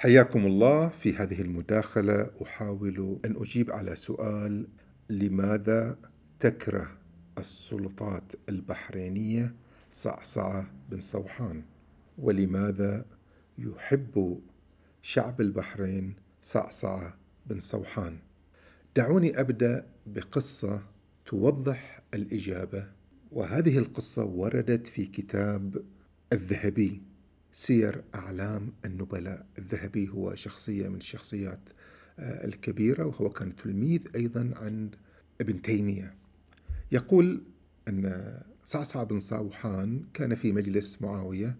حياكم الله في هذه المداخلة. أحاول أن أجيب على سؤال لماذا تكره السلطات البحرينية صعصعة بن صوحان؟ ولماذا يحب شعب البحرين صعصعة بن صوحان؟ دعوني أبدأ بقصة توضح الإجابة. وهذه القصة وردت في كتاب الذهبي سير أعلام النبلاء الذهبي هو شخصية من الشخصيات آه، الكبيرة وهو كان تلميذ أيضا عند ابن تيمية. يقول أن صعصع بن صوحان كان في مجلس معاوية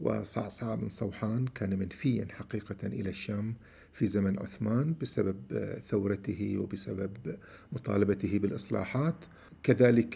وصعصع بن صوحان كان منفيا حقيقة إلى الشام في زمن عثمان بسبب آه، ثورته وبسبب مطالبته بالإصلاحات. كذلك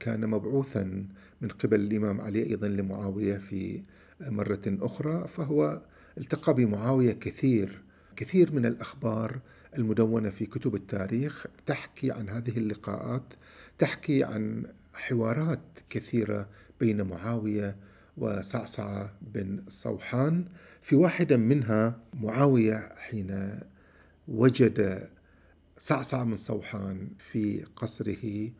كان مبعوثا من قبل الإمام علي أيضا لمعاوية في مرة أخرى فهو التقى بمعاوية كثير كثير من الأخبار المدونة في كتب التاريخ تحكي عن هذه اللقاءات تحكي عن حوارات كثيرة بين معاوية وصعصعة بن صوحان. في واحدة منها معاوية حين وجد صعصع بن صوحان في قصره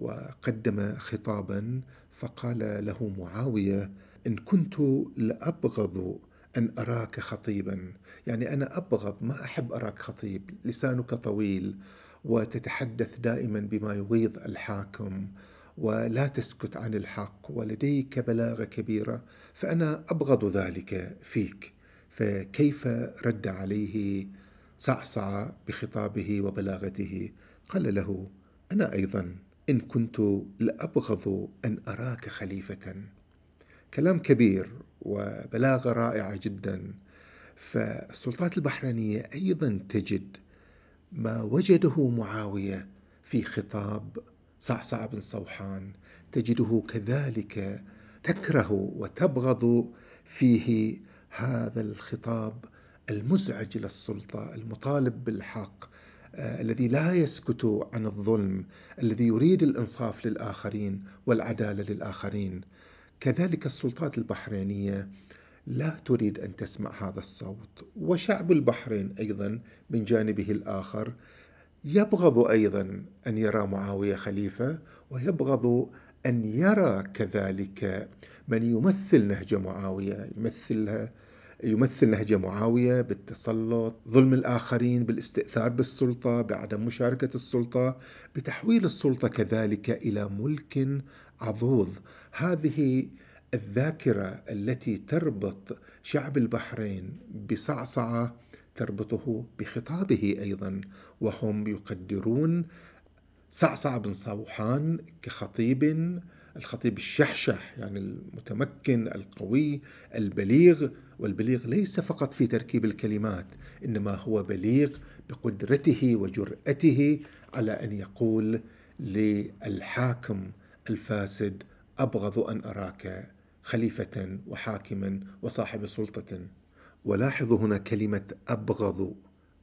وقدم خطابا فقال له معاوية إن كنت لأبغض أن أراك خطيبا. يعني أنا أبغض ما أحب أراك خطيب لسانك طويل وتتحدث دائما بما يغيظ الحاكم ولا تسكت عن الحق ولديك بلاغة كبيرة فأنا أبغض ذلك فيك. فكيف رد عليه؟ صعصع بخطابه وبلاغته. قال له أنا أيضا إن كنت لأبغض أن أراك خليفة. كلام كبير وبلاغه رائعه جدا. فالسلطات البحرينية أيضا تجد ما وجده معاوية في خطاب صعصع بن صوحان. تجده كذلك تكره وتبغض فيه هذا الخطاب المزعج للسلطة المطالب بالحق. الذي لا يسكت عن الظلم الذي يريد الإنصاف للآخرين والعدالة للآخرين. كذلك السلطات البحرينية لا تريد أن تسمع هذا الصوت وشعب البحرين أيضا من جانبه الآخر يبغض أيضا أن يرى معاوية خليفة ويبغض أن يرى كذلك من يمثل نهج معاوية يمثلها يمثل نهج معاوية بالتسلط، ظلم الآخرين، بالاستئثار بالسلطة، بعدم مشاركة السلطة، بتحويل السلطة كذلك إلى ملك عضوض. هذه الذاكرة التي تربط شعب البحرين بصعصعة تربطه بخطابه أيضا وهم يقدرون صعصع بن صوحان كخطيب الخطيب الشحشح يعني المتمكن القوي البليغ والبليغ ليس فقط في تركيب الكلمات إنما هو بليغ بقدرته وجرأته على أن يقول للحاكم الفاسد أبغض أن أراك خليفة وحاكما وصاحب سلطة. ولاحظوا هنا كلمة أبغض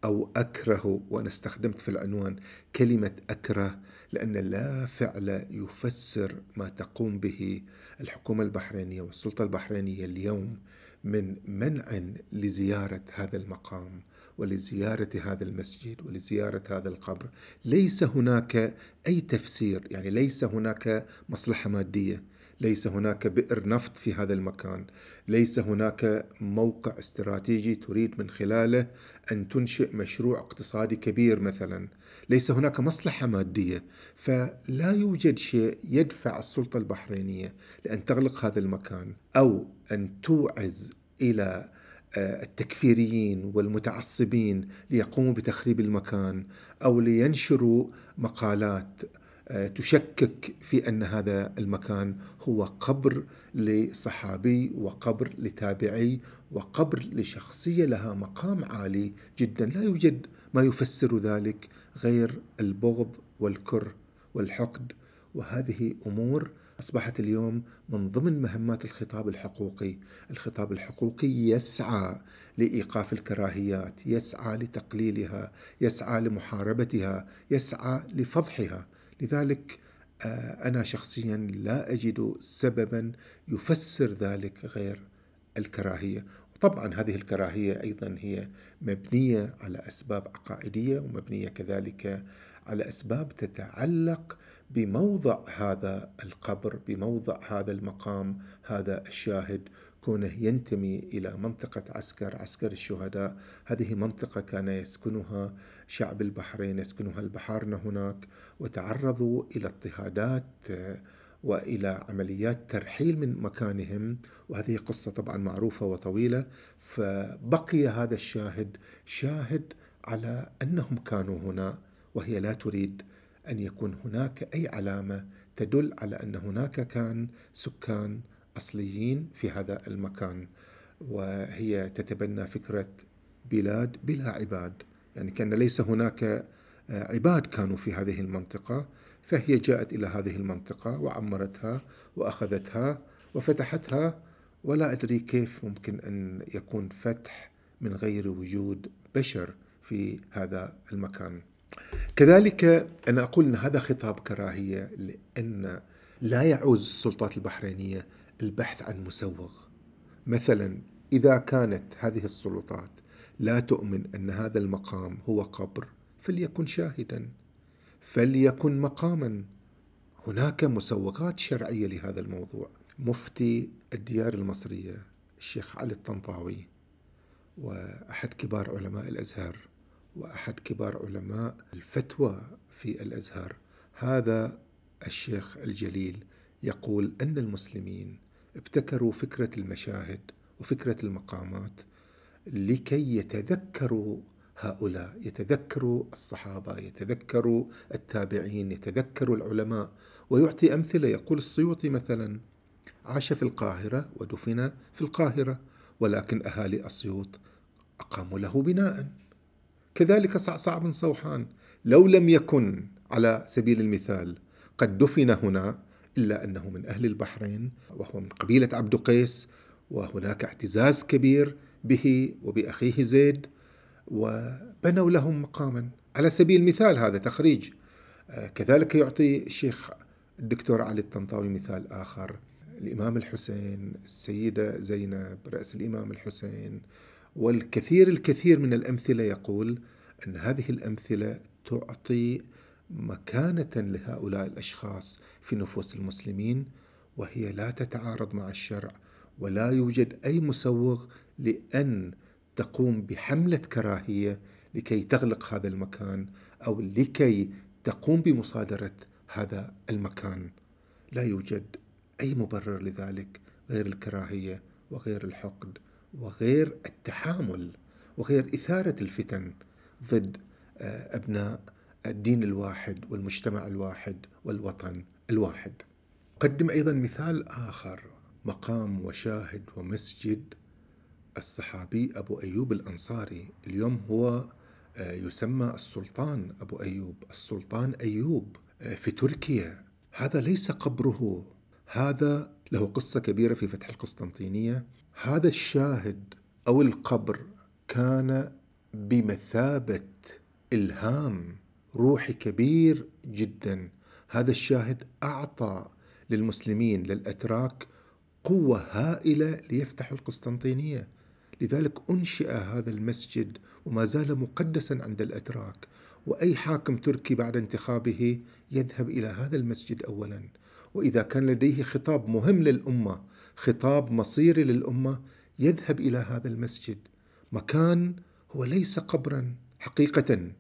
أو أكره وأنا استخدمت في العنوان كلمة أكره لأن لا فعل يفسر ما تقوم به الحكومة البحرينية والسلطة البحرينية اليوم من منع لزيارة هذا المقام ولزيارة هذا المسجد ولزيارة هذا القبر. ليس هناك أي تفسير يعني ليس هناك مصلحة مادية ليس هناك بئر نفط في هذا المكان ليس هناك موقع استراتيجي تريد من خلاله أن تنشئ مشروع اقتصادي كبير مثلا. ليس هناك مصلحة مادية فلا يوجد شيء يدفع السلطة البحرينية لأن تغلق هذا المكان أو أن توعز إلى آه، التكفيريين والمتعصبين ليقوموا بتخريب المكان أو لينشروا مقالات آه، تشكك في أن هذا المكان هو قبر لصحابي وقبر لتابعي وقبر لشخصية لها مقام عالي جدا. لا يوجد ما يفسر ذلك غير البغض والكره والحقد وهذه أمور أصبحت اليوم من ضمن مهمات الخطاب الحقوقي، الخطاب الحقوقي يسعى لإيقاف الكراهيات، يسعى لتقليلها، يسعى لمحاربتها، يسعى لفضحها، لذلك آه، أنا شخصيا لا أجد سببا يفسر ذلك غير الكراهية، طبعا هذه الكراهية أيضا هي مبنية على أسباب عقائدية ومبنية كذلك على أسباب تتعلق بموضع هذا القبر بموضع هذا المقام هذا الشاهد. كونه ينتمي إلى منطقة عسكر عسكر الشهداء هذه منطقة كان يسكنها شعب البحرين يسكنها البحارنه هناك وتعرضوا إلى اضطهادات وإلى عمليات ترحيل من مكانهم وهذه قصة طبعا معروفة وطويلة. فبقي هذا الشاهد شاهد على أنهم كانوا هنا وهي لا تريد أن يكون هناك أي علامة تدل على أن هناك كان سكان أصليين في هذا المكان. وهي تتبنى فكرة بلاد بلا عباد. يعني كان ليس هناك عباد كانوا في هذه المنطقة. فهي جاءت إلى هذه المنطقة وعمرتها وأخذتها وفتحتها ولا أدري كيف ممكن أن يكون فتح من غير وجود بشر في هذا المكان. كذلك أنا أقول إن هذا خطاب كراهية لأن لا يعوز السلطات البحرينية البحث عن مسوغ. مثلا إذا كانت هذه السلطات لا تؤمن أن هذا المقام هو قبر فليكن شاهدا فليكن مقاما. هناك مسوغات شرعية لهذا الموضوع. مفتي الديار المصرية الشيخ علي الطنطاوي وأحد كبار علماء الأزهر وأحد كبار علماء الفتوى في الأزهر. هذا الشيخ الجليل يقول أن المسلمين ابتكروا فكرة المشاهد وفكرة المقامات لكي يتذكروا هؤلاء يتذكروا الصحابة يتذكروا التابعين يتذكروا العلماء. ويعطي أمثلة. يقول السيوطي مثلا عاش في القاهرة ودفن في القاهرة ولكن أهالي اسيوط أقاموا له بناء. كذلك صعصع بن صوحان لو لم يكن على سبيل المثال قد دفن هنا إلا أنه من أهل البحرين وهو من قبيلة عبد قيس وهناك اعتزاز كبير به وبأخيه زيد وبنوا لهم مقاما. على سبيل المثال هذا تخريج. آه، كذلك يعطي الشيخ الدكتور علي الطنطاوي مثال آخر. الإمام الحسين السيدة زينب رأس الإمام الحسين. والكثير الكثير من الأمثلة يقول أن هذه الأمثلة تعطي مكانة لهؤلاء الأشخاص في نفوس المسلمين وهي لا تتعارض مع الشرع ولا يوجد أي مسوغ لأن تقوم بحملة كراهية لكي تغلق هذا المكان أو لكي تقوم بمصادرة هذا المكان لا يوجد أي مبرر لذلك غير الكراهية وغير الحقد وغير التحامل وغير إثارة الفتن ضد آه، أبناء الدين الواحد والمجتمع الواحد والوطن الواحد. قدم أيضا مثال آخر مقام وشاهد ومسجد الصحابي أبو أيوب الأنصاري. اليوم هو آه، يسمى السلطان أبو أيوب. السلطان أيوب آه، في تركيا. هذا ليس قبره. هذا له قصة كبيرة في فتح القسطنطينية. هذا الشاهد أو القبر كان بمثابة إلهام روحي كبير جدا. هذا الشاهد أعطى للمسلمين للأتراك قوة هائلة ليفتحوا القسطنطينية. لذلك أنشئ هذا المسجد وما زال مقدسا عند الأتراك وأي حاكم تركي بعد انتخابه يذهب إلى هذا المسجد أولا. وإذا كان لديه خطاب مهم للأمة خطاب مصيري للأمة يذهب إلى هذا المسجد. مكان هو ليس قبرا حقيقة.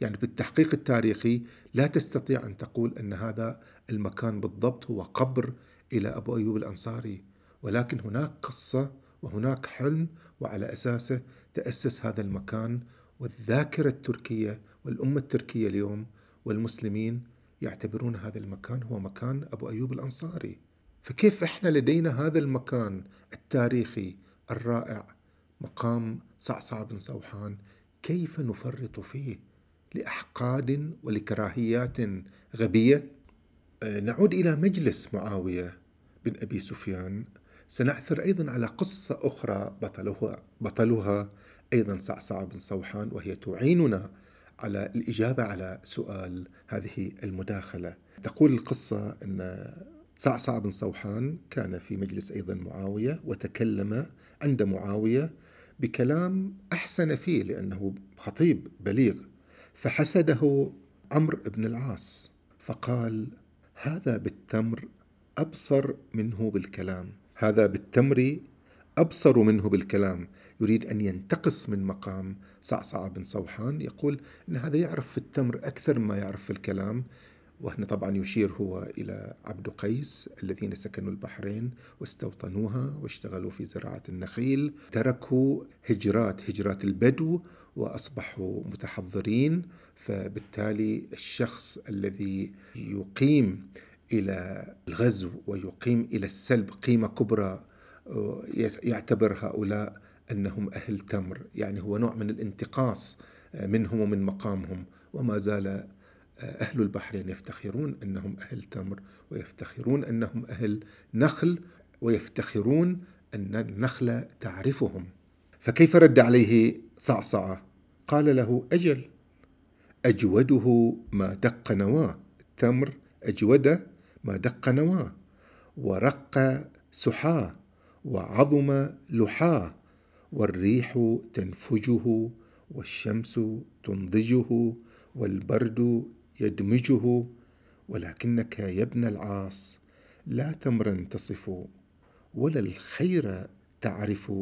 يعني بالتحقيق التاريخي لا تستطيع أن تقول أن هذا المكان بالضبط هو قبر إلى أبو أيوب الأنصاري. ولكن هناك قصة وهناك حلم وعلى أساسه تأسس هذا المكان والذاكرة التركية والأمة التركية اليوم والمسلمين يعتبرون هذا المكان هو مكان أبو أيوب الأنصاري. فكيف إحنا لدينا هذا المكان التاريخي الرائع؟ مقام صعصع بن صوحان كيف نفرط فيه لأحقاد ولكراهيات غبية؟ آه، نعود إلى مجلس معاوية بن أبي سفيان سنعثر أيضا على قصة أخرى بطلها, بطلها أيضا صعصع بن صوحان وهي تعيننا على الإجابة على سؤال هذه المداخلة. تقول القصة أن صعصع بن صوحان كان في مجلس أيضا معاوية وتكلم عند معاوية بكلام أحسن فيه لأنه خطيب بليغ فحسده عمرو بن العاص فقال هذا بالتمر أبصر منه بالكلام. هذا بالتمر أبصر منه بالكلام. يريد أن ينتقص من مقام صعصع بن صوحان. يقول أن هذا يعرف في التمر أكثر مما يعرف في الكلام. وهنا طبعا يشير هو إلى عبد قيس الذين سكنوا البحرين واستوطنوها واشتغلوا في زراعة النخيل. تركوا هجرات هجرات البدو وأصبحوا متحضرين. فبالتالي الشخص الذي يقيم إلى الغزو ويقيم إلى السلب قيمة كبرى يعتبر هؤلاء أنهم أهل تمر. يعني هو نوع من الانتقاص منهم ومن مقامهم. وما زال أهل البحرين يفتخرون أنهم أهل تمر ويفتخرون أنهم أهل نخل ويفتخرون أن النخل تعرفهم. فكيف رد عليه صعصعة؟ قال له أجل. أجوده ما دق نواه. التمر أجود ما دق نواه ورق سحاه وعظم لحاه والريح تنفجه والشمس تنضجه والبرد يدمجه ولكنك يا ابن العاص لا تمرا تصف ولا الخير تعرف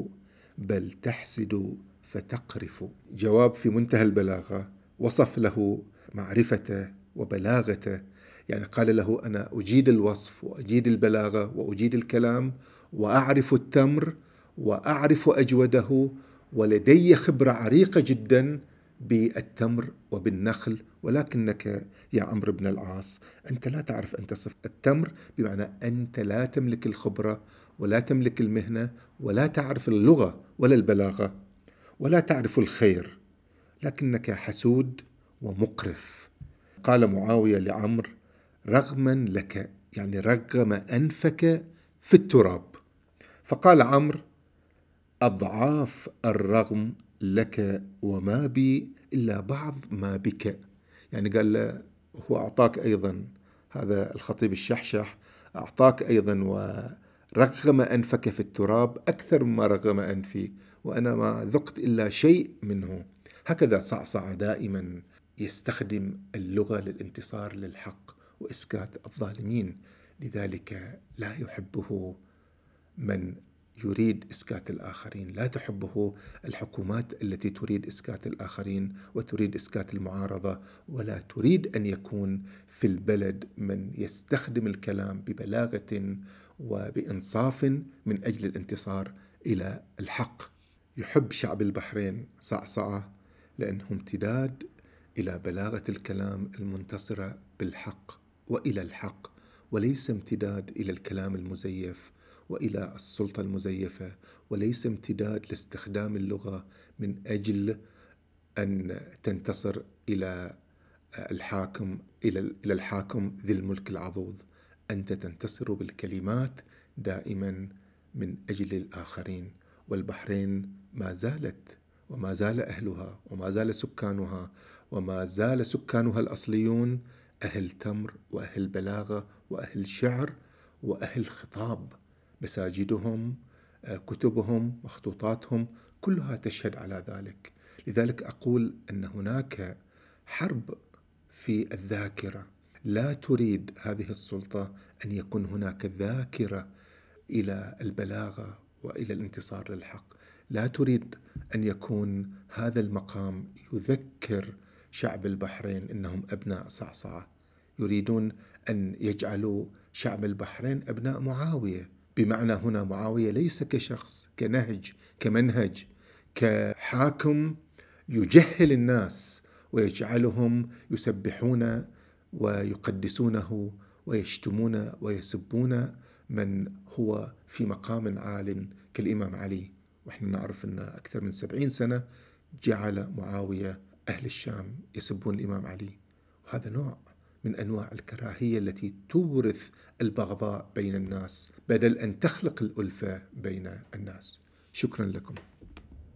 بل تحسد فتقرف. جواب في منتهى البلاغة وصف له معرفته وبلاغته يعني قال له أنا أجيد الوصف وأجيد البلاغة وأجيد الكلام وأعرف التمر وأعرف أجوده ولدي خبرة عريقة جدا بالتمر وبالنخل ولكنك يا عمرو بن العاص أنت لا تعرف ان تصف التمر بمعنى أنت لا تملك الخبرة ولا تملك المهنة ولا تعرف اللغة ولا البلاغة ولا تعرف الخير لكنك حسود ومقرف. قال معاوية لعمرو رغما لك يعني رغم أنفك في التراب. فقال عمرو أضعاف الرغم لك وما بي إلا بعض ما بك. يعني قال له هو أعطاك أيضا هذا الخطيب الشحشح أعطاك أيضا ورغم أنفك في التراب أكثر مما رغم أنفي وأنا ما ذقت إلا شيء منه. هكذا صعصع دائما يستخدم اللغة للانتصار للحق. واسكات الظالمين. لذلك لا يحبه من يريد اسكات الآخرين، لا تحبه الحكومات التي تريد اسكات الآخرين وتريد اسكات المعارضة ولا تريد أن يكون في البلد من يستخدم الكلام ببلاغة وبإنصاف من أجل الانتصار إلى الحق. يحب شعب البحرين صعصعة لأنه امتداد إلى بلاغة الكلام المنتصرة بالحق. وإلى الحق وليس امتداد إلى الكلام المزيف وإلى السلطة المزيفة وليس امتداد لاستخدام اللغة من أجل أن تنتصر إلى الحاكم إلى إلى الحاكم ذي الملك العضوض. أنت تنتصر بالكلمات دائما من أجل الآخرين والبحرين ما زالت وما زال أهلها وما زال سكانها وما زال سكانها الأصليون أهل تمر وأهل بلاغة وأهل شعر وأهل خطاب. مساجدهم آه، كتبهم مخطوطاتهم كلها تشهد على ذلك. لذلك أقول أن هناك حرب في الذاكرة. لا تريد هذه السلطة أن يكون هناك ذاكرة إلى البلاغة وإلى الانتصار للحق. لا تريد أن يكون هذا المقام يذكر شعب البحرين إنهم أبناء صعصعة. يريدون أن يجعلوا شعب البحرين أبناء معاوية. بمعنى هنا معاوية ليس كشخص كنهج كمنهج كحاكم يجهل الناس ويجعلهم يسبحون ويقدسونه ويشتمون ويسبون من هو في مقام عال كالإمام علي. ونحن نعرف أن أكثر من سبعين سنة جعل معاوية أهل الشام يسبون الإمام علي. وهذا نوع من أنواع الكراهية التي تورث البغضاء بين الناس بدل أن تخلق الألفة بين الناس. شكرا لكم.